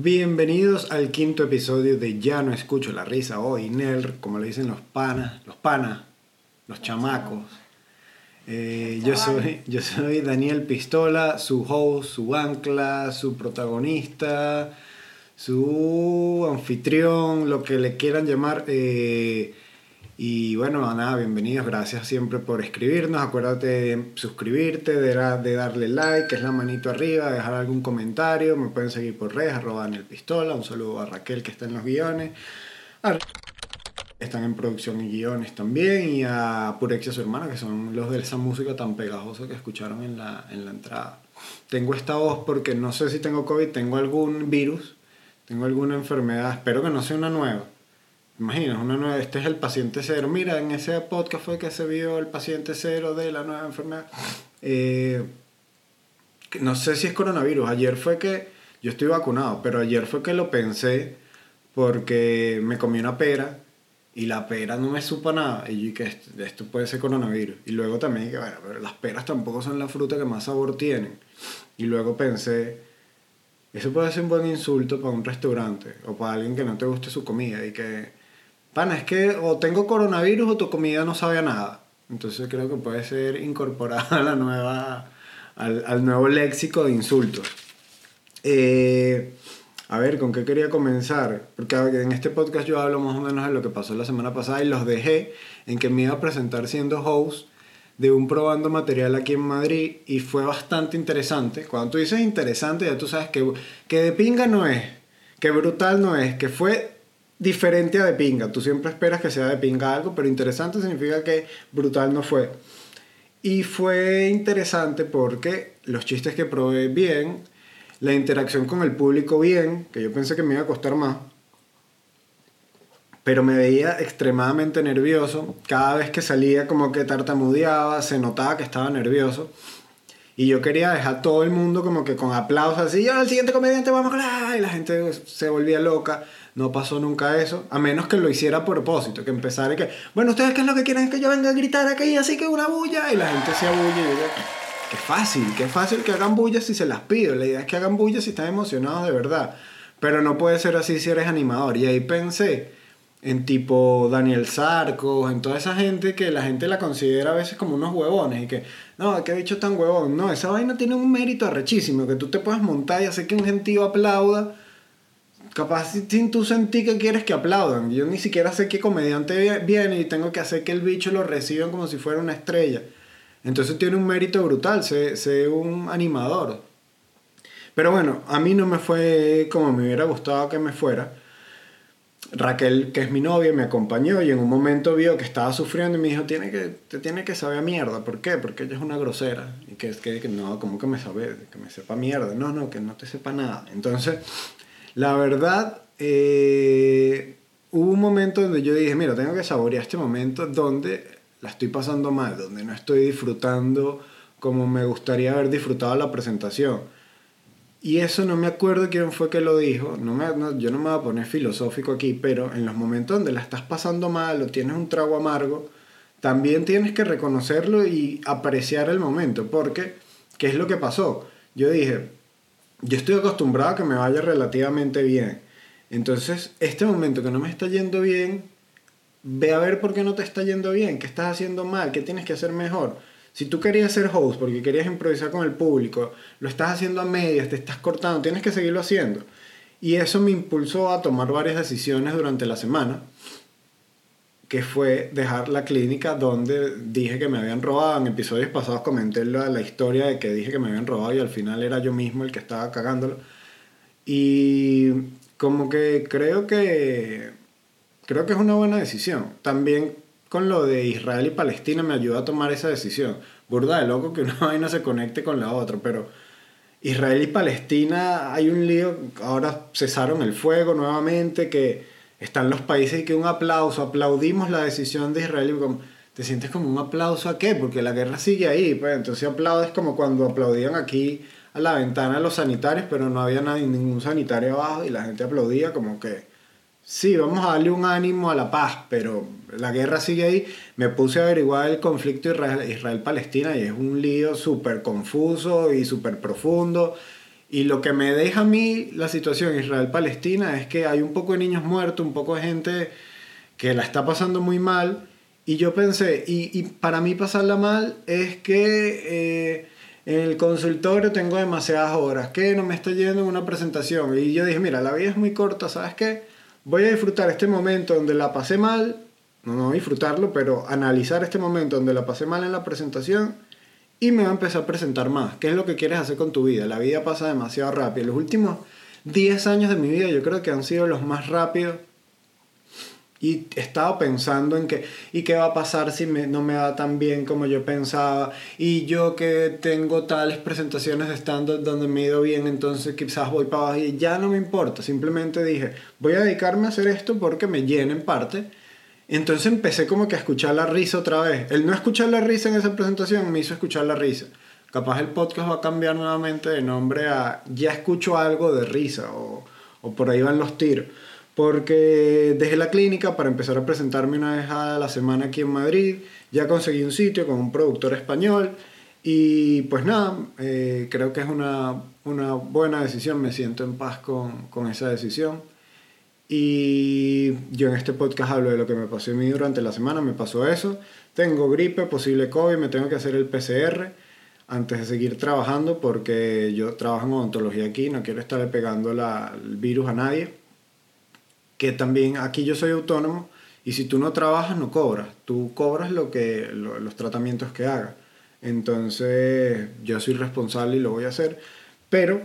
Bienvenidos al quinto episodio de Ya no escucho la risa o INER, como le dicen los panas, los panas, los chamacos. Eh, yo, soy, yo soy Daniel Pistola, su host, su ancla, su protagonista, su anfitrión, lo que le quieran llamar. eh, y bueno, nada, bienvenidos, gracias siempre por escribirnos. Acuérdate de suscribirte, de, de darle like, que es la manito arriba, dejar algún comentario. Me pueden seguir por redes, arroba Daniel Pistola. Un saludo a Raquel que está en los guiones. A están en producción y guiones también. Y a Purexia, su hermana, que son los de esa música tan pegajosa que escucharon en la, en la entrada. Tengo esta voz porque no sé si tengo COVID, tengo algún virus, tengo alguna enfermedad. Espero que no sea una nueva. Imaginas, una nueva, este es el paciente cero. Mira, en ese podcast fue que se vio el paciente cero de la nueva enfermedad. Eh, que no sé si es coronavirus. Ayer fue que yo estoy vacunado, pero ayer fue que lo pensé porque me comí una pera y la pera no me supo nada. Y yo esto, esto puede ser coronavirus. Y luego también dije, bueno, pero las peras tampoco son la fruta que más sabor tienen. Y luego pensé, eso puede ser un buen insulto para un restaurante o para alguien que no te guste su comida y que, pana, es que o tengo coronavirus o tu comida no sabe nada. Entonces creo que puede ser incorporada a la nueva, al, al nuevo léxico de insultos. Eh, a ver, ¿con qué quería comenzar? Porque en este podcast yo hablo más o menos de lo que pasó la semana pasada y los dejé en que me iba a presentar siendo host de un probando material aquí en Madrid y fue bastante interesante. Cuando tú dices interesante, ya tú sabes que, que de pinga no es, que brutal no es, que fue diferente a de pinga. Tú siempre esperas que sea de pinga algo, pero interesante significa que brutal no fue. Y fue interesante porque los chistes que probé bien, la interacción con el público bien, que yo pensé que me iba a costar más, pero me veía extremadamente nervioso. Cada vez que salía como que tartamudeaba, se notaba que estaba nervioso. Y yo quería dejar todo el mundo como que con aplausos así, yo, el siguiente comediante vamos a hablar", y la gente se volvía loca. No pasó nunca eso, a menos que lo hiciera a propósito, que empezara y que, bueno, ¿ustedes qué es lo que quieren? Es que yo venga a gritar aquí, así que una bulla, y la gente se abulla y yo, qué fácil, qué fácil que hagan bulla si se las pido. La idea es que hagan bulla si están emocionados de verdad. Pero no puede ser así si eres animador. Y ahí pensé en tipo Daniel Sarcos, en toda esa gente que la gente la considera a veces como unos huevones y que, no, qué bicho tan huevón. No, esa vaina tiene un mérito arrechísimo, que tú te puedas montar y hacer que un gentío aplauda. Capaz si- sin tú sentir que quieres que aplaudan. Yo ni siquiera sé qué comediante vi- viene y tengo que hacer que el bicho lo reciban como si fuera una estrella. Entonces tiene un mérito brutal, sé, un animador. Pero bueno, a mí no me fue como me hubiera gustado que me fuera. Raquel, que es mi novia, me acompañó y en un momento vio que estaba sufriendo y me dijo, tiene que, te tiene que saber a mierda. ¿Por qué? Porque ella es una grosera. Y que es que no, ¿cómo que me sabe? Que me sepa mierda. No, no, que no te sepa nada. Entonces, la verdad, eh, hubo un momento donde yo dije, mira, tengo que saborear este momento donde la estoy pasando mal, donde no estoy disfrutando como me gustaría haber disfrutado la presentación. Y eso no me acuerdo quién fue que lo dijo, no me, no- yo no me voy a poner filosófico aquí, pero en los momentos donde la estás pasando mal o tienes un trago amargo, también tienes que reconocerlo y apreciar el momento, porque, ¿qué es lo que pasó? Yo dije, yo estoy acostumbrado a que me vaya relativamente bien. Entonces, este momento que no me está yendo bien, ve a ver por qué no te está yendo bien, qué estás haciendo mal, qué tienes que hacer mejor. Si tú querías ser host porque querías improvisar con el público, lo estás haciendo a medias, te estás cortando, tienes que seguirlo haciendo. Y eso me impulsó a tomar varias decisiones durante la semana, que fue dejar la clínica donde dije que me habían robado. En episodios pasados comenté la, la historia de que dije que me habían robado y al final era yo mismo el que estaba cagándolo. Y como que creo que creo que es una buena decisión. También con lo de Israel y Palestina me ayudó a tomar esa decisión. Burda de loco que una vaina se conecte con la otra, pero Israel y Palestina hay un lío, ahora cesaron el fuego nuevamente, que están los países y que un aplauso, aplaudimos la decisión de Israel y como, te sientes como un aplauso a qué, porque la guerra sigue ahí, pues entonces aplaudes como cuando aplaudían aquí a la ventana los sanitarios, pero no había nadie, ningún sanitario abajo y la gente aplaudía como que sí, vamos a darle un ánimo a la paz, pero la guerra sigue ahí. Me puse a averiguar el conflicto Israel-Palestina y es un lío súper confuso y súper profundo. Y lo que me deja a mí la situación Israel-Palestina es que hay un poco de niños muertos, un poco de gente que la está pasando muy mal. Y yo pensé, y, para mí pasarla mal es que eh, en el consultorio tengo demasiadas horas, que no me está yendo en una presentación. Y yo dije, mira, la vida es muy corta, ¿sabes qué? Voy a disfrutar este momento donde la pasé mal, no, no disfrutarlo, pero analizar este momento donde la pasé mal en la presentación y me va a empezar a presentar más. ¿Qué es lo que quieres hacer con tu vida? La vida pasa demasiado rápido. Los últimos 10 años de mi vida yo creo que han sido los más rápidos. Y he estado pensando en que, ¿y qué va a pasar si no me va tan bien como yo pensaba? Y yo que tengo tales presentaciones de stand donde me he ido bien, entonces quizás voy para abajo y ya no me importa. Simplemente dije, voy a dedicarme a hacer esto porque me llena en parte entonces empecé como que a escuchar la risa otra vez. El no escuchar la risa en esa presentación me hizo escuchar la risa. Capaz el podcast va a cambiar nuevamente de nombre a Ya escucho algo de risa o, por ahí van los tiros. Porque dejé la clínica para empezar a presentarme una vez a la semana aquí en Madrid. Ya conseguí un sitio con un productor español. Y pues nada, eh, creo que es una, buena decisión. Me siento en paz con esa decisión. Y yo en este podcast hablo de lo que me pasó a mí durante la semana, me pasó eso. Tengo gripe, posible COVID, me tengo que hacer el PCR antes de seguir trabajando porque yo trabajo en odontología aquí, no quiero estarle pegando el virus a nadie. Que también aquí yo soy autónomo y si tú no trabajas no cobras, tú cobras lo que, los tratamientos que hagas. Entonces yo soy responsable y lo voy a hacer, pero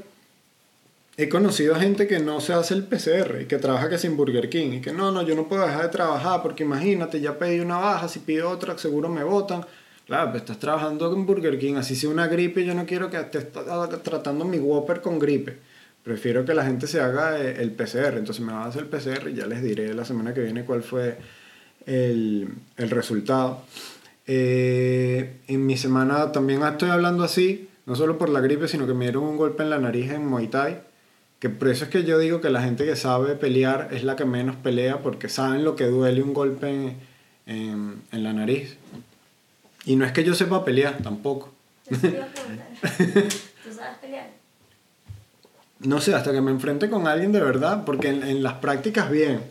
he conocido a gente que no se hace el PCR y que trabaja que sin Burger King y que no, no, yo no puedo dejar de trabajar porque imagínate, ya pedí una baja, si pido otra seguro me votan. Claro, pues estás trabajando en Burger King, así sea una gripe, yo no quiero que estés tratando mi Whopper con gripe. Prefiero que la gente se haga eh, el PCR, entonces me va a hacer el PCR y ya les diré la semana que viene cuál fue el, el resultado. Eh, en mi semana también estoy hablando así, no solo por la gripe, sino que me dieron un golpe en la nariz en Muay Thai que por eso es que yo digo que la gente que sabe pelear es la que menos pelea porque saben lo que duele un golpe en, en, la nariz. Y no es que yo sepa pelear tampoco. ¿Tú sabes pelear? No sé, hasta que me enfrente con alguien de verdad, porque en, en, las prácticas bien.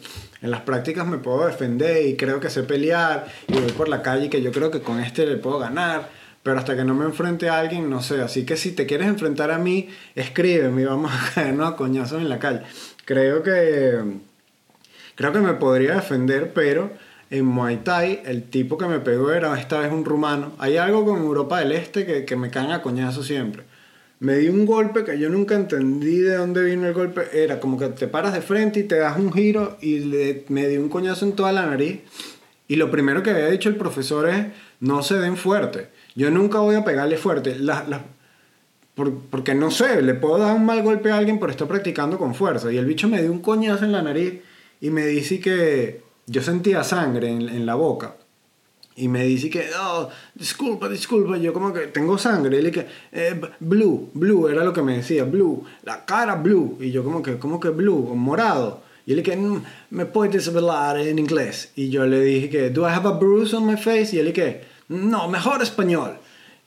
En las prácticas me puedo defender y creo que sé pelear y voy por la calle y que yo creo que con este le puedo ganar pero hasta que no me enfrente a alguien, no sé. Así que si te quieres enfrentar a mí, escríbeme y vamos a caernos a coñazos en la calle. Creo que, creo que me podría defender, pero en Muay Thai el tipo que me pegó era esta vez un rumano. Hay algo con Europa del Este que, que me caen a coñazos siempre. Me dio un golpe que yo nunca entendí de dónde vino el golpe. Era como que te paras de frente y te das un giro y le, me dio un coñazo en toda la nariz. Y lo primero que había dicho el profesor es, no se den fuerte. Yo nunca voy a pegarle fuerte. porque no sé, le puedo dar un mal golpe a alguien por estar practicando con fuerza. Y el bicho me dio un coñazo en la nariz y me dice que yo sentía sangre en, la boca. Y me dice que, oh, disculpa, disculpa, yo como que tengo sangre. Y le dije, eh, blue, blue, era lo que me decía, blue, la cara blue. Y yo como que, como que blue, morado. Y él dije, mm, me puedes hablar en inglés. Y yo le dije que, do I have a bruise on my face? Y él dije, no, mejor español.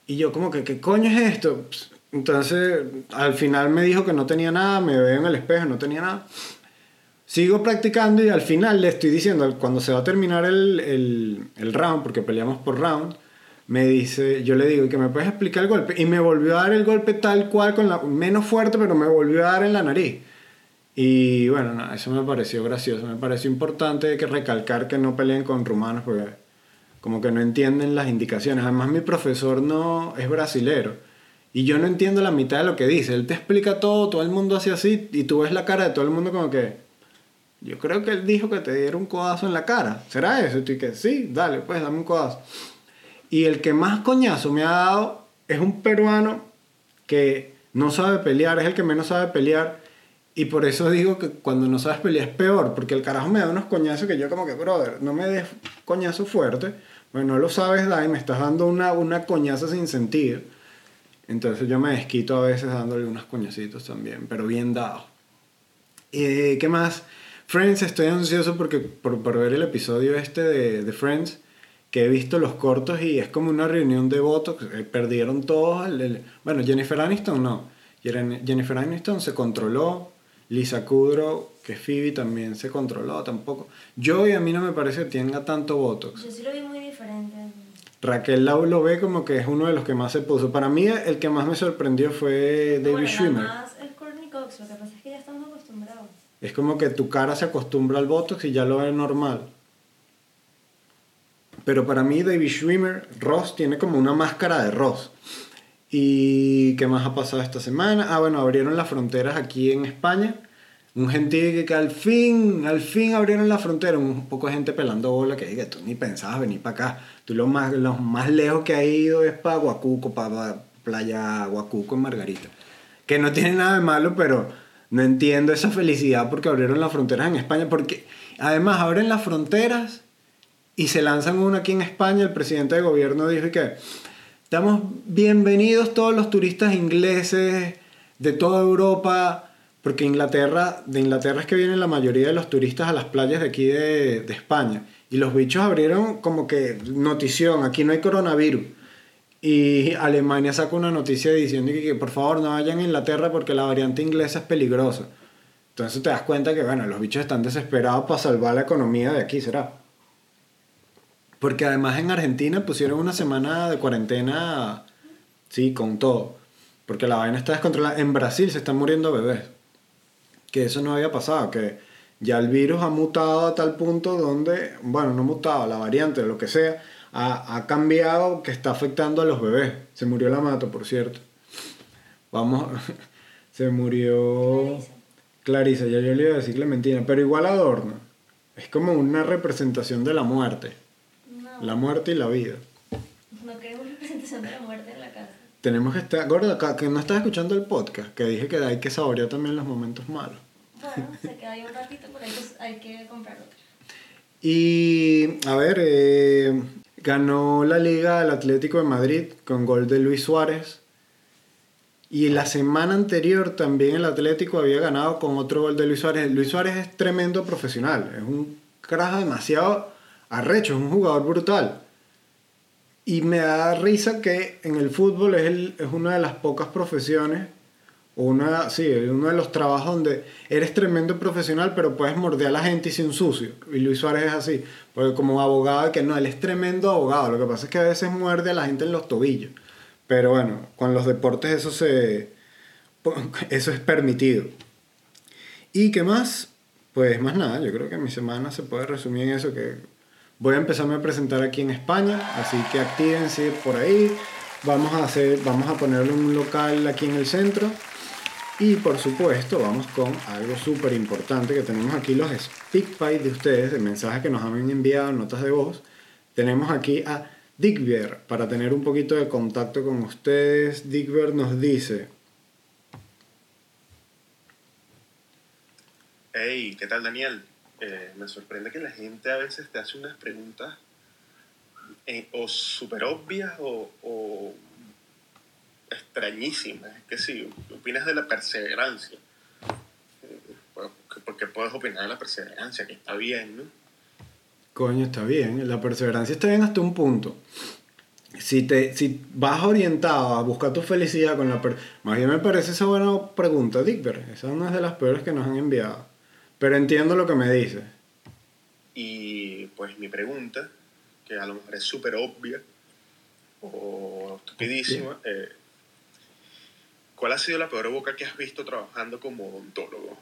Y yo como que, ¿qué coño es esto? Entonces, al final me dijo que no tenía nada, me veo en el espejo, no tenía nada. Sigo practicando y al final le estoy diciendo, cuando se va a terminar el, round, porque peleamos por round, me dice, yo le digo, que me puedes explicar el golpe? Y me volvió a dar el golpe tal cual, con la, menos fuerte, pero me volvió a dar en la nariz. Y bueno, eso me pareció gracioso, me pareció importante que recalcar que no peleen con rumanos, porque como que no entienden las indicaciones. Además mi profesor no es brasilero y yo no entiendo la mitad de lo que dice. Él te explica todo, todo el mundo hace así y tú ves la cara de todo el mundo como que yo creo que él dijo que te diera un codazo en la cara. ¿Será eso? Y tú que sí, dale, pues dame un codazo. Y el que más coñazo me ha dado es un peruano que no sabe pelear, es el que menos sabe pelear. Y por eso digo que cuando no sabes pelear es peor, porque el carajo me da unos coñazos que yo como que, brother, no me des coñazo fuerte, bueno, no lo sabes dar y me estás dando una, una coñaza sin sentido. Entonces yo me desquito a veces dándole unos coñacitos también, pero bien dado. Eh, ¿Qué más? Friends, estoy ansioso porque por, por ver el episodio este de, de Friends, que he visto los cortos y es como una reunión de votos, eh, perdieron todos, bueno, Jennifer Aniston no, Jen- Jennifer Aniston se controló, Lisa Kudrow, que es Phoebe, también se controló tampoco. Joey a mí no me parece que tenga tanto Botox. Yo sí lo vi muy diferente. Raquel Lau lo ve como que es uno de los que más se puso. Para mí el que más me sorprendió fue David bueno, Schwimmer. Además, es Courtney Cox, lo que pasa es que ya estamos acostumbrados. Es como que tu cara se acostumbra al Botox y ya lo ve normal. Pero para mí David Schwimmer, Ross, tiene como una máscara de Ross. ¿Y qué más ha pasado esta semana? Ah, bueno, abrieron las fronteras aquí en España. Un gentío que, al fin, al fin abrieron la frontera. Un poco de gente pelando bola que diga, tú ni pensabas venir para acá. Tú lo más, lo más lejos que has ido es para Huacuco, para Playa Huacuco en Margarita. Que no tiene nada de malo, pero no entiendo esa felicidad porque abrieron las fronteras en España. Porque además abren las fronteras y se lanzan una aquí en España. El presidente de gobierno dijo que estamos bienvenidos todos los turistas ingleses de toda Europa. Porque Inglaterra, de Inglaterra es que vienen la mayoría de los turistas a las playas de aquí de, España. Y los bichos abrieron como que notición, aquí no hay coronavirus. Y Alemania saca una noticia diciendo que, que, por favor no vayan a Inglaterra porque la variante inglesa es peligrosa. Entonces te das cuenta que bueno, los bichos están desesperados para salvar la economía de aquí, será. Porque además en Argentina pusieron una semana de cuarentena, sí, con todo. Porque la vaina está descontrolada. En Brasil se están muriendo bebés. Que eso no había pasado, que ya el virus ha mutado a tal punto donde, bueno, no mutado, la variante, lo que sea, ha, ha cambiado que está afectando a los bebés. Se murió la mato, por cierto. Vamos, se murió Clarisa. Clarisa, ya yo le iba a decir Clementina, pero igual adorno. Es como una representación de la muerte. La muerte y la vida. no queremos representación de la muerte en la casa. Tenemos que estar, gorda, acá, que no estás escuchando el podcast, que dije que hay que saborear también los momentos malos. Bueno, se queda ahí un ratito, pero hay que, hay que comprar otra. Y, a ver, eh, ganó la liga el Atlético de Madrid con gol de Luis Suárez. Y la semana anterior también el Atlético había ganado con otro gol de Luis Suárez. Luis Suárez es tremendo profesional, es un carajo demasiado arrecho, es un jugador brutal. Y me da risa que en el fútbol es, el- es una de las pocas profesiones, o una, sí, uno de los trabajos donde eres tremendo profesional, pero puedes morder a la gente y ser un sucio. Y Luis Suárez es así, porque como abogado, que no, él es tremendo abogado. Lo que pasa es que a veces muerde a la gente en los tobillos. Pero bueno, con los deportes eso se eso es permitido. ¿Y qué más? Pues más nada, yo creo que mi semana se puede resumir en eso que voy a empezarme a presentar aquí en España, así que actívense por ahí. Vamos a hacer vamos a ponerle un local aquí en el centro. Y por supuesto, vamos con algo súper importante que tenemos aquí los speakpipe de ustedes, de mensajes que nos han enviado, notas de voz. Tenemos aquí a Dickver para tener un poquito de contacto con ustedes. Dickver nos dice, Hey, ¿qué tal Daniel? Eh, me sorprende que la gente a veces te hace unas preguntas eh, o súper obvias o, o extrañísimas. Es que sí, ¿qué opinas de la perseverancia? Eh, ¿Por qué puedes opinar de la perseverancia? Que está bien, ¿no? coño, está bien, la perseverancia está bien hasta un punto. Si, te, si vas orientado a buscar tu felicidad con la... per- Más bien me parece esa buena pregunta, Dickver. Esa es una de las peores que nos han enviado. Pero entiendo lo que me dices. Y pues mi pregunta, que a lo mejor es súper obvia o estupidísima, eh, ¿cuál ha sido la peor boca que has visto trabajando como odontólogo?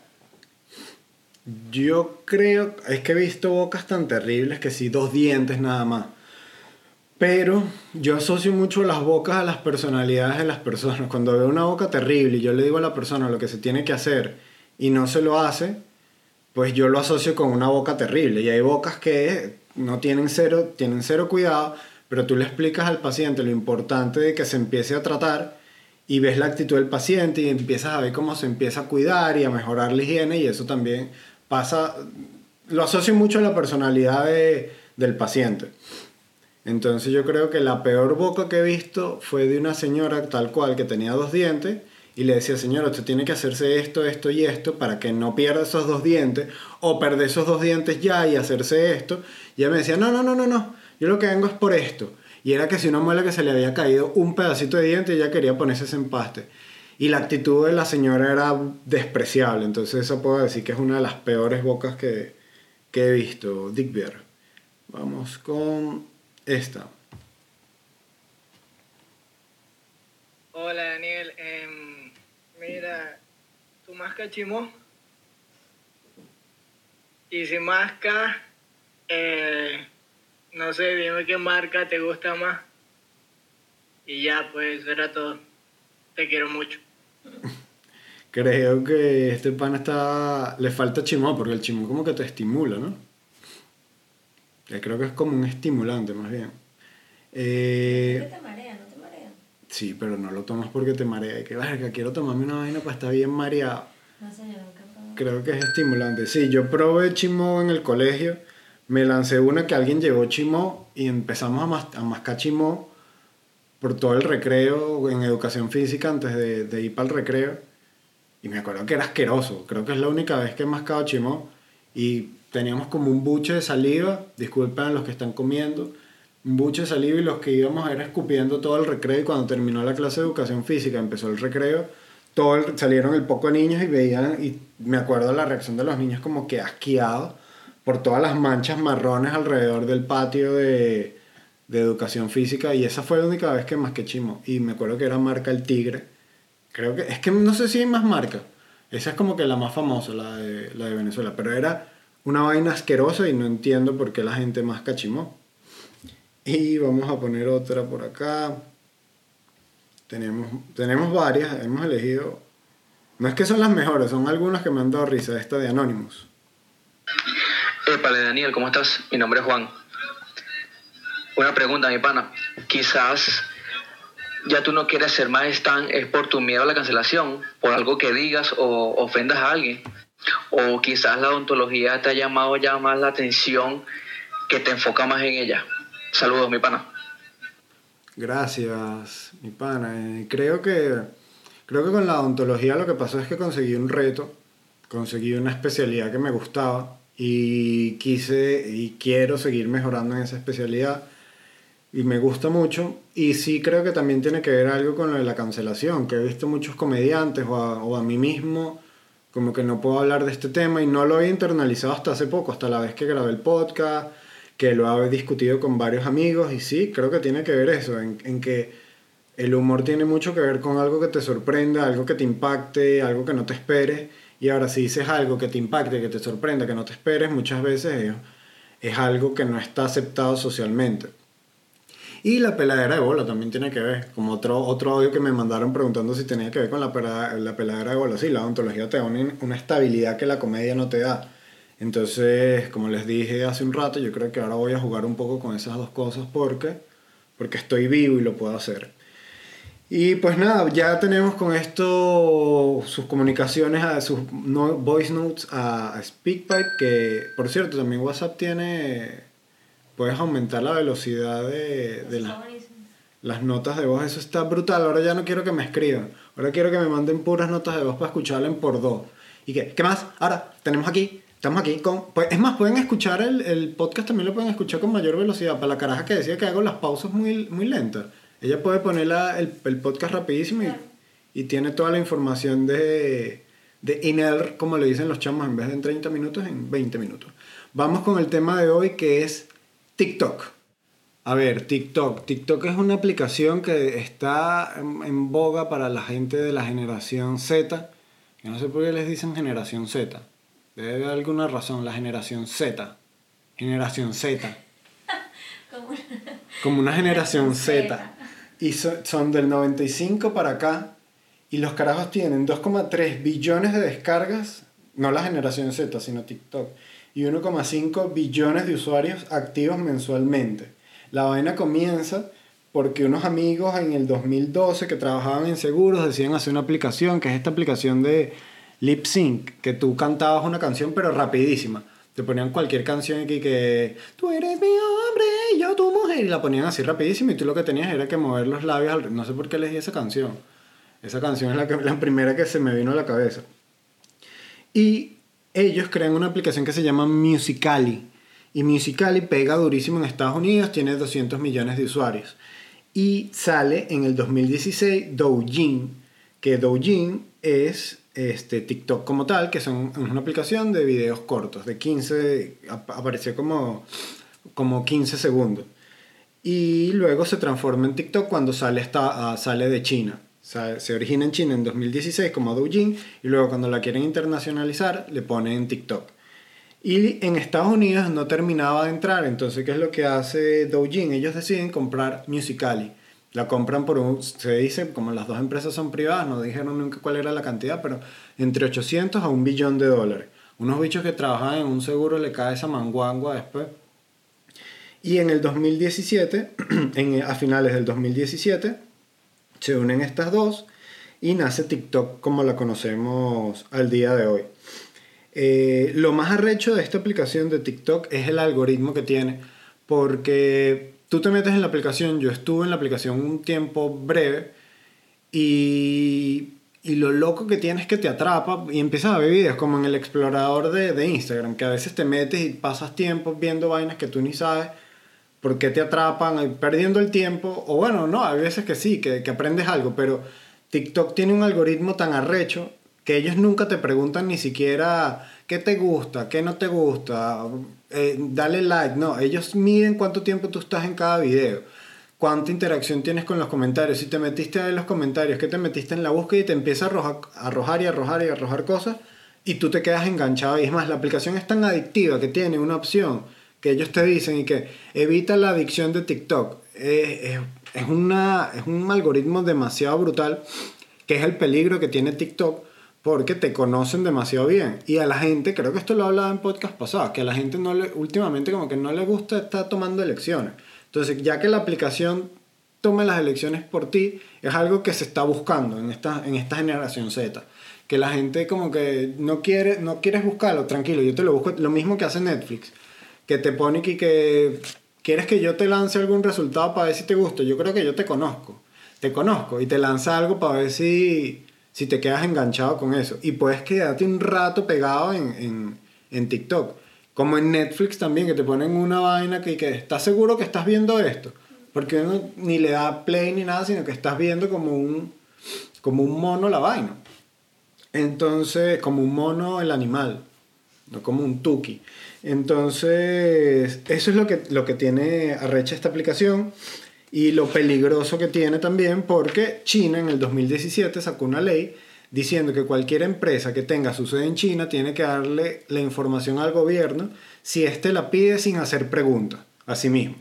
Yo creo, es que he visto bocas tan terribles que sí, dos dientes nada más. Pero yo asocio mucho las bocas a las personalidades de las personas. Cuando veo una boca terrible y yo le digo a la persona lo que se tiene que hacer y no se lo hace, pues yo lo asocio con una boca terrible. Y hay bocas que no tienen cero, tienen cero cuidado, pero tú le explicas al paciente lo importante de que se empiece a tratar y ves la actitud del paciente y empiezas a ver cómo se empieza a cuidar y a mejorar la higiene y eso también pasa, lo asocio mucho a la personalidad de- del paciente. Entonces yo creo que la peor boca que he visto fue de una señora tal cual que tenía dos dientes y le decía, señor, usted tiene que hacerse esto, esto y esto para que no pierda esos dos dientes, o perder esos dos dientes ya y hacerse esto. Y ella me decía, no, no, no, no, no, yo lo que vengo es por esto. Y era que si una muela que se le había caído un pedacito de diente, ella quería ponerse ese empaste. Y la actitud de la señora era despreciable, entonces eso puedo decir que es una de las peores bocas que, que he visto, Dick Beer. Vamos con esta. Hola Daniel, Em, mira, ¿tu masca chimó? Y si masca, eh, no sé, dime qué marca te gusta más. Y ya, pues eso era todo. Te quiero mucho. Creo que este pan está. Le falta chimó, porque el chimó como que te estimula, ¿no? Que creo que es como un estimulante, más bien. Eh, ¿Qué te marea? ¿No te marea? Sí, pero no lo tomas porque te marea. Y que, verga, quiero tomarme una vaina para estar bien mareado. No sé, yo nunca. Creo que es estimulante. Sí, yo probé chimó en el colegio. Me lancé una que alguien llevó chimó y empezamos a, mas- a mascar chimó por todo el recreo en educación física antes de, de ir para el recreo. Y me acuerdo que era asqueroso. Creo que es la única vez que he mascado chimó. Y teníamos como un buche de saliva. Disculpen a los que están comiendo. Buche saliva y los que íbamos era escupiendo todo el recreo. Y cuando terminó la clase de educación física, empezó el recreo, todo salieron el poco niños y veían. Y me acuerdo la reacción de los niños como que asqueados por todas las manchas marrones alrededor del patio de, de educación física. Y esa fue la única vez que masqué chimo. Y me acuerdo que era marca El Tigre. Creo que, es que no sé si hay más marcas. Esa es como que la más famosa, la de, la de Venezuela. Pero era una vaina asquerosa y no entiendo por qué la gente masca chimó. Y vamos a poner otra por acá. Tenemos, tenemos varias, hemos elegido. No es que son las mejores, son algunas que me han dado risa. Esta de Anonymous. Épale, Daniel, ¿cómo estás? Mi nombre es Juan. Una pregunta, mi pana. Quizás ya tú no quieres ser más stand, es por tu miedo a la cancelación, por algo que digas o ofendas a alguien. O quizás la odontología te ha llamado ya más la atención que te enfoca más en ella. Saludos, mi pana. Gracias, mi pana. Eh, creo que creo que con la odontología lo que pasó es que conseguí un reto, conseguí una especialidad que me gustaba y quise y quiero seguir mejorando en esa especialidad y me gusta mucho y sí creo que también tiene que ver algo con lo de la cancelación, que he visto muchos comediantes o a, o a mí mismo como que no puedo hablar de este tema y no lo he internalizado hasta hace poco, hasta la vez que grabé el podcast, que lo he discutido con varios amigos y sí, creo que tiene que ver eso, en, en que el humor tiene mucho que ver con algo que te sorprenda, algo que te impacte, algo que no te esperes. Y ahora si dices algo que te impacte, que te sorprenda, que no te esperes, muchas veces es, es algo que no está aceptado socialmente. Y la peladera de bola también tiene que ver, como otro, otro audio que me mandaron preguntando si tenía que ver con la, pela- la peladera de bola. Sí, la odontología te da una estabilidad que la comedia no te da. Entonces, como les dije hace un rato, yo creo que ahora voy a jugar un poco con esas dos cosas porque, porque estoy vivo y lo puedo hacer. Y pues nada, ya tenemos con esto sus comunicaciones, a sus voice notes a, SpeakPipe, que por cierto también WhatsApp tiene, puedes aumentar la velocidad de, las notas de voz, eso está brutal, ahora ya no quiero que me escriban, ahora quiero que me manden puras notas de voz para escucharla en por dos. ¿Y qué? ¿Qué más? Ahora, tenemos aquí, estamos aquí con... Pues, es más, pueden escuchar el, el podcast, también lo pueden escuchar con mayor velocidad, para la caraja que decía que hago las pausas muy, muy lentas. Ella puede poner el, el podcast rapidísimo y tiene toda la información de, de INER, como le dicen los chamos, en vez de en 30 minutos, en 20 minutos. Vamos con el tema de hoy que es TikTok. A ver, TikTok. TikTok es una aplicación que está en, en boga para la gente de la generación Z. Yo no sé por qué les dicen generación Z. Debe haber alguna razón, la generación Z. Generación Z. Como Como una generación Z. Z. Y so- son del 95 para acá. Y los carajos tienen 2,3 billones de descargas. No la generación Z, sino TikTok. Y 1,5 billones de usuarios activos mensualmente. La vaina comienza porque unos amigos en el 2012 que trabajaban en seguros decían hacer una aplicación, que es esta aplicación de lip sync, que tú cantabas una canción pero rapidísima. Te ponían cualquier canción aquí que tú eres mi hombre, yo tu mujer, y la ponían así rapidísimo y tú lo que tenías era que mover los labios, al- no sé por qué di esa canción. Esa canción es la, que- la primera que se me vino a la cabeza. Y ellos crean una aplicación que se llama Musically. Y Musically pega durísimo en Estados Unidos, tiene 200 millones de usuarios. Y sale en el 2016 Douyin, que Douyin es este, TikTok como tal, que son, una aplicación de videos cortos, de 15, ap- apareció como, como 15 segundos. Y luego se transforma en TikTok cuando sale, esta, ah, sale de China. Se origina en China en 2016 como Douyin y luego cuando la quieren internacionalizar le ponen TikTok. Y en Estados Unidos no terminaba de entrar, entonces ¿qué es lo que hace Douyin? Ellos deciden comprar Musical.ly. La compran por un, se dice, como las dos empresas son privadas, no dijeron nunca cuál era la cantidad, pero entre 800 a un billón de dólares. Unos bichos que trabajan en un seguro le cae esa manguangua después. Y en el 2017, en, a finales del 2017, se unen estas dos y nace TikTok como la conocemos al día de hoy. Eh, lo más arrecho de esta aplicación de TikTok es el algoritmo que tiene, porque tú te metes en la aplicación, yo estuve en la aplicación un tiempo breve y, y lo loco que tiene es que te atrapa y empiezas a ver videos como en el explorador de, de Instagram, que a veces te metes y pasas tiempo viendo vainas que tú ni sabes por qué te atrapan, perdiendo el tiempo, o bueno, no, hay veces que sí, que, que aprendes algo, pero TikTok tiene un algoritmo tan arrecho que ellos nunca te preguntan ni siquiera qué te gusta, qué no te gusta, eh, dale like, no, ellos miden cuánto tiempo tú estás en cada video, cuánta interacción tienes con los comentarios, si te metiste ver los comentarios, que te metiste en la búsqueda y te empieza a arrojar, arrojar y arrojar y arrojar cosas y tú te quedas enganchado. Y es más, la aplicación es tan adictiva que tiene una opción que ellos te dicen y que evita la adicción de TikTok. Es, una, es un algoritmo demasiado brutal que es el peligro que tiene TikTok porque te conocen demasiado bien. Y a la gente, creo que esto lo hablaba en podcast pasados, que a la gente no le, últimamente como que no le gusta estar tomando elecciones. Entonces, ya que la aplicación tome las elecciones por ti, es algo que se está buscando en esta, en esta generación Z. Que la gente como que no quiere, no quieres buscarlo, tranquilo, yo te lo busco, lo mismo que hace Netflix, que te pone aquí que quieres que yo te lance algún resultado para ver si te gusta, yo creo que yo te conozco, te conozco y te lanza algo para ver si, si te quedas enganchado con eso. Y puedes quedarte un rato pegado en, en, en TikTok. Como en Netflix también, que te ponen una vaina que, que estás seguro que estás viendo esto. Porque uno ni le da play ni nada, sino que estás viendo como un, como un mono la vaina. Entonces, como un mono el animal, no como un tuki. Entonces, eso es lo que, lo que tiene arrecha esta aplicación y lo peligroso que tiene también porque China en el 2017 sacó una ley diciendo que cualquier empresa que tenga su sede en China tiene que darle la información al gobierno si éste la pide sin hacer preguntas a sí mismo.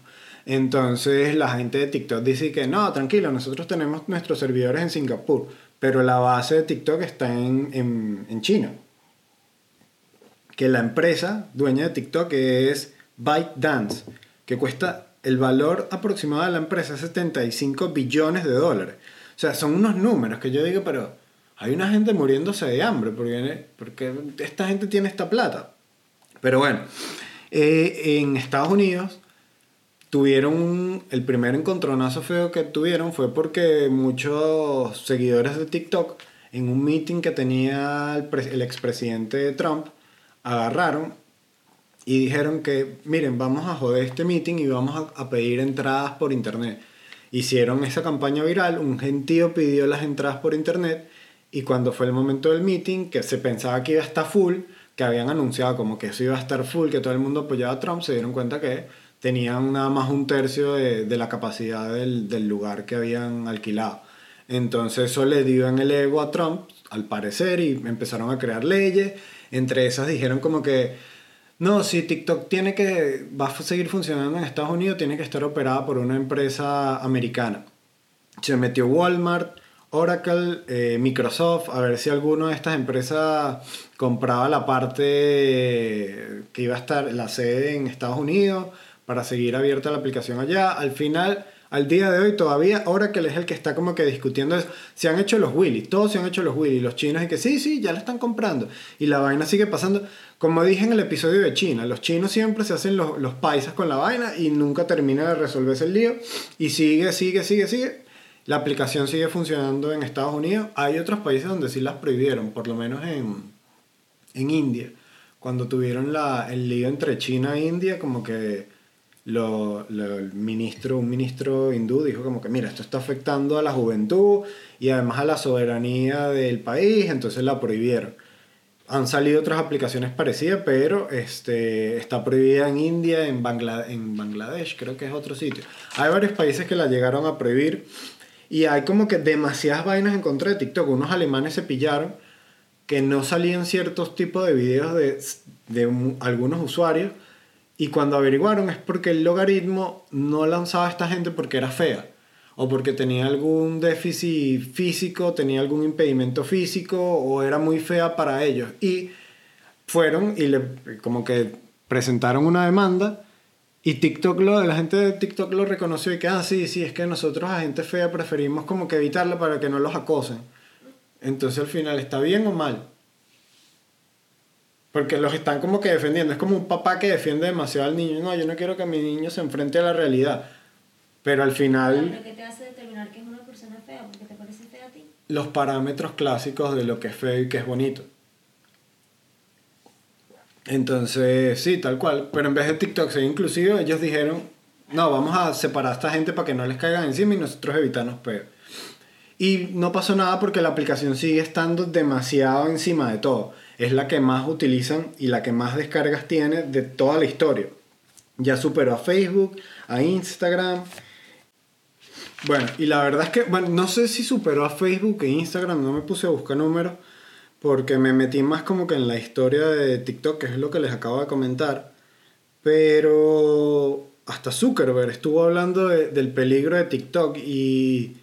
Entonces la gente de TikTok dice que no, tranquilo, nosotros tenemos nuestros servidores en Singapur, pero la base de TikTok está en, en, en China. Que la empresa dueña de TikTok es ByteDance, que cuesta el valor aproximado de la empresa es 75 billones de dólares. O sea, son unos números que yo digo, pero hay una gente muriéndose de hambre porque, esta gente tiene esta plata. Pero bueno, eh, en Estados Unidos tuvieron el primer encontronazo feo que tuvieron fue porque muchos seguidores de TikTok en un meeting que tenía el, el expresidente Trump agarraron y dijeron que miren vamos a joder este meeting y vamos a, pedir entradas por internet hicieron esa campaña viral un gentío pidió las entradas por internet y cuando fue el momento del meeting que se pensaba que iba a estar full que habían anunciado como que eso iba a estar full que todo el mundo apoyaba a Trump se dieron cuenta que tenían nada más un tercio de, de la capacidad del, del lugar que habían alquilado. Entonces eso le dio en el ego a Trump, al parecer, y empezaron a crear leyes. Entre esas dijeron como que, no, si TikTok tiene que, va a seguir funcionando en Estados Unidos, tiene que estar operada por una empresa americana. Se metió Walmart, Oracle, eh, Microsoft, a ver si alguna de estas empresas compraba la parte que iba a estar la sede en Estados Unidos para seguir abierta la aplicación allá. Al final, al día de hoy, todavía Oracle es el que está como que discutiendo eso. Se han hecho los Willys, todos se han hecho los Willys, los chinos y que sí, sí, ya la están comprando. Y la vaina sigue pasando. Como dije en el episodio de China, los chinos siempre se hacen los, los paisas con la vaina y nunca termina de resolverse el lío. Y sigue, sigue, sigue, sigue. La aplicación sigue funcionando en Estados Unidos. Hay otros países donde sí las prohibieron, por lo menos en, en India. Cuando tuvieron la, el lío entre China e India, como que lo, lo- el ministro, un ministro hindú dijo como que mira, esto está afectando a la juventud y además a la soberanía del país, entonces la prohibieron. Han salido otras aplicaciones parecidas, pero este, está prohibida en India, en, Bangla- en Bangladesh, creo que es otro sitio. Hay varios países que la llegaron a prohibir y hay como que demasiadas vainas en contra de TikTok. Unos alemanes se pillaron que no salían ciertos tipos de videos de, de un- algunos usuarios y cuando averiguaron es porque el logaritmo no lanzaba a esta gente porque era fea o porque tenía algún déficit físico, tenía algún impedimento físico o era muy fea para ellos. Y fueron y le como que presentaron una demanda y TikTok lo, la gente de TikTok lo reconoció y que, ah, sí, sí, es que nosotros a gente fea preferimos como que evitarla para que no los acosen. Entonces al final, ¿está bien o mal? Porque los están como que defendiendo. Es como un papá que defiende demasiado al niño. No, yo no quiero que mi niño se enfrente a la realidad. Pero al final, ¿Pero qué te hace determinar que es una persona fea? ¿Porque te parece fea a ti? los parámetros clásicos de lo que es feo y que es bonito. Entonces, sí, tal cual. Pero en vez de TikTok ser inclusivo, ellos dijeron, no, vamos a separar a esta gente para que no les caigan encima y nosotros evitarnos peor. Y no pasó nada porque la aplicación sigue estando demasiado encima de todo. Es la que más utilizan y la que más descargas tiene de toda la historia. Ya superó a Facebook, a Instagram. Bueno, y la verdad es que, bueno, no sé si superó a Facebook e Instagram, no me puse a buscar números, porque me metí más como que en la historia de TikTok, que es lo que les acabo de comentar. Pero hasta Zuckerberg estuvo hablando de- del peligro de TikTok y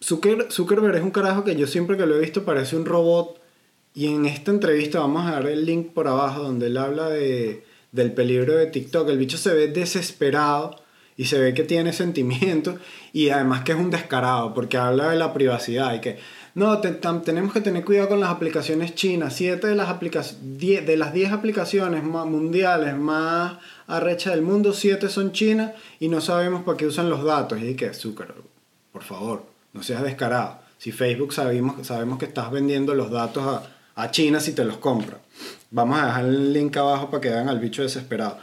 Zucker- Zuckerberg es un carajo que yo siempre que lo he visto parece un robot. Y en esta entrevista vamos a dar el link por abajo donde él habla de, del peligro de TikTok. El bicho se ve desesperado y se ve que tiene sentimientos y además que es un descarado porque habla de la privacidad y que no, tenemos que tener cuidado con las aplicaciones chinas. Siete de las, aplicac- die- de las 10 aplicaciones más mundiales más arrechas del mundo, siete son chinas y no sabemos para qué usan los datos. Y que Zuckerberg, por favor, no seas descarado. Si Facebook sabemos, sabemos que estás vendiendo los datos a, a China si te los compra. Vamos a dejar el link abajo para que vean al bicho desesperado.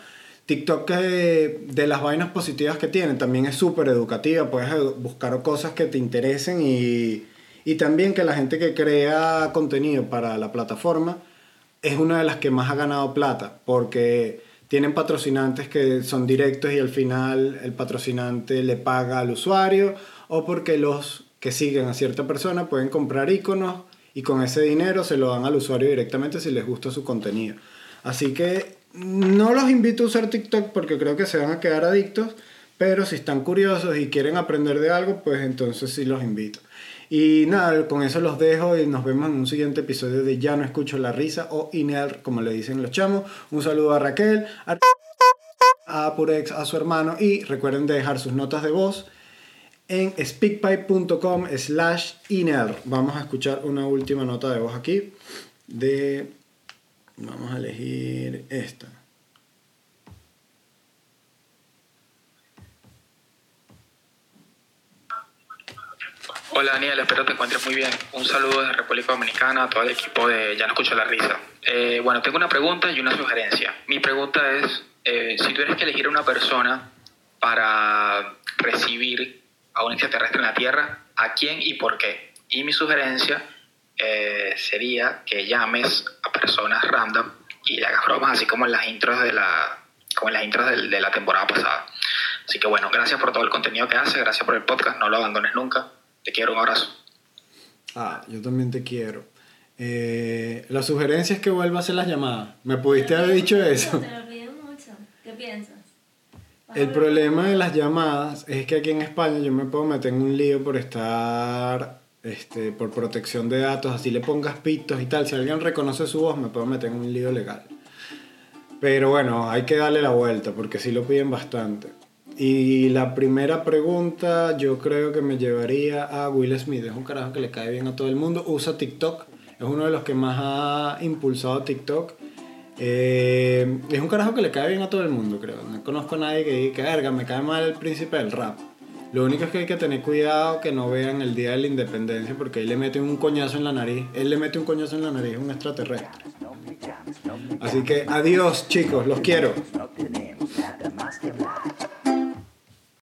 TikTok de las vainas positivas que tiene también es súper educativa. Puedes buscar cosas que te interesen y, y también que la gente que crea contenido para la plataforma es una de las que más ha ganado plata porque tienen patrocinantes que son directos y al final el patrocinante le paga al usuario o porque los que siguen a cierta persona pueden comprar iconos y con ese dinero se lo dan al usuario directamente si les gusta su contenido. Así que no los invito a usar TikTok porque creo que se van a quedar adictos, pero si están curiosos y quieren aprender de algo, pues entonces sí los invito. Y nada, con eso los dejo y nos vemos en un siguiente episodio de Ya no escucho la risa o Ineal, como le dicen los chamos. Un saludo a Raquel, a, Purex, a su hermano y recuerden dejar sus notas de voz en speakpipe.com slash Ineal. Vamos a escuchar una última nota de voz aquí de... Vamos a elegir esta. Hola Daniel, espero te encuentres muy bien. Un saludo desde República Dominicana a todo el equipo de Ya no escucho la risa. Eh, bueno, tengo una pregunta y una sugerencia. Mi pregunta es, eh, si tuvieras que elegir una persona para recibir a un extraterrestre en la Tierra, ¿a quién y por qué? Y mi sugerencia eh, sería que llames a personas random y le hagas bromas así como en las intros de la, como en las intros del- de la temporada pasada. Así que bueno, gracias por todo el contenido que haces, gracias por el podcast, no lo abandones nunca. Te quiero, un abrazo. Ah, yo también te quiero. Eh, la sugerencia es que vuelva a hacer las llamadas. ¿Me pudiste haber dicho eso? Te lo piden mucho. ¿Qué piensas? ¿Vas a El problema de las llamadas es que aquí en España yo me puedo meter en un lío por estar, este, por protección de datos, así le pongas pitos y tal. Si alguien reconoce su voz, me puedo meter en un lío legal. Pero bueno, hay que darle la vuelta porque sí lo piden bastante. Y la primera pregunta yo creo que me llevaría a Will Smith. Es un carajo que le cae bien a todo el mundo. Usa TikTok. Es uno de los que más ha impulsado TikTok. Eh, es un carajo que le cae bien a todo el mundo, creo. No conozco a nadie que diga verga, me cae mal el príncipe del rap. Lo único es que hay que tener cuidado que no vean el día de la independencia porque ahí le meten un coñazo en la nariz. Él le mete un coñazo en la nariz a un extraterrestre. Así que adiós chicos, los quiero.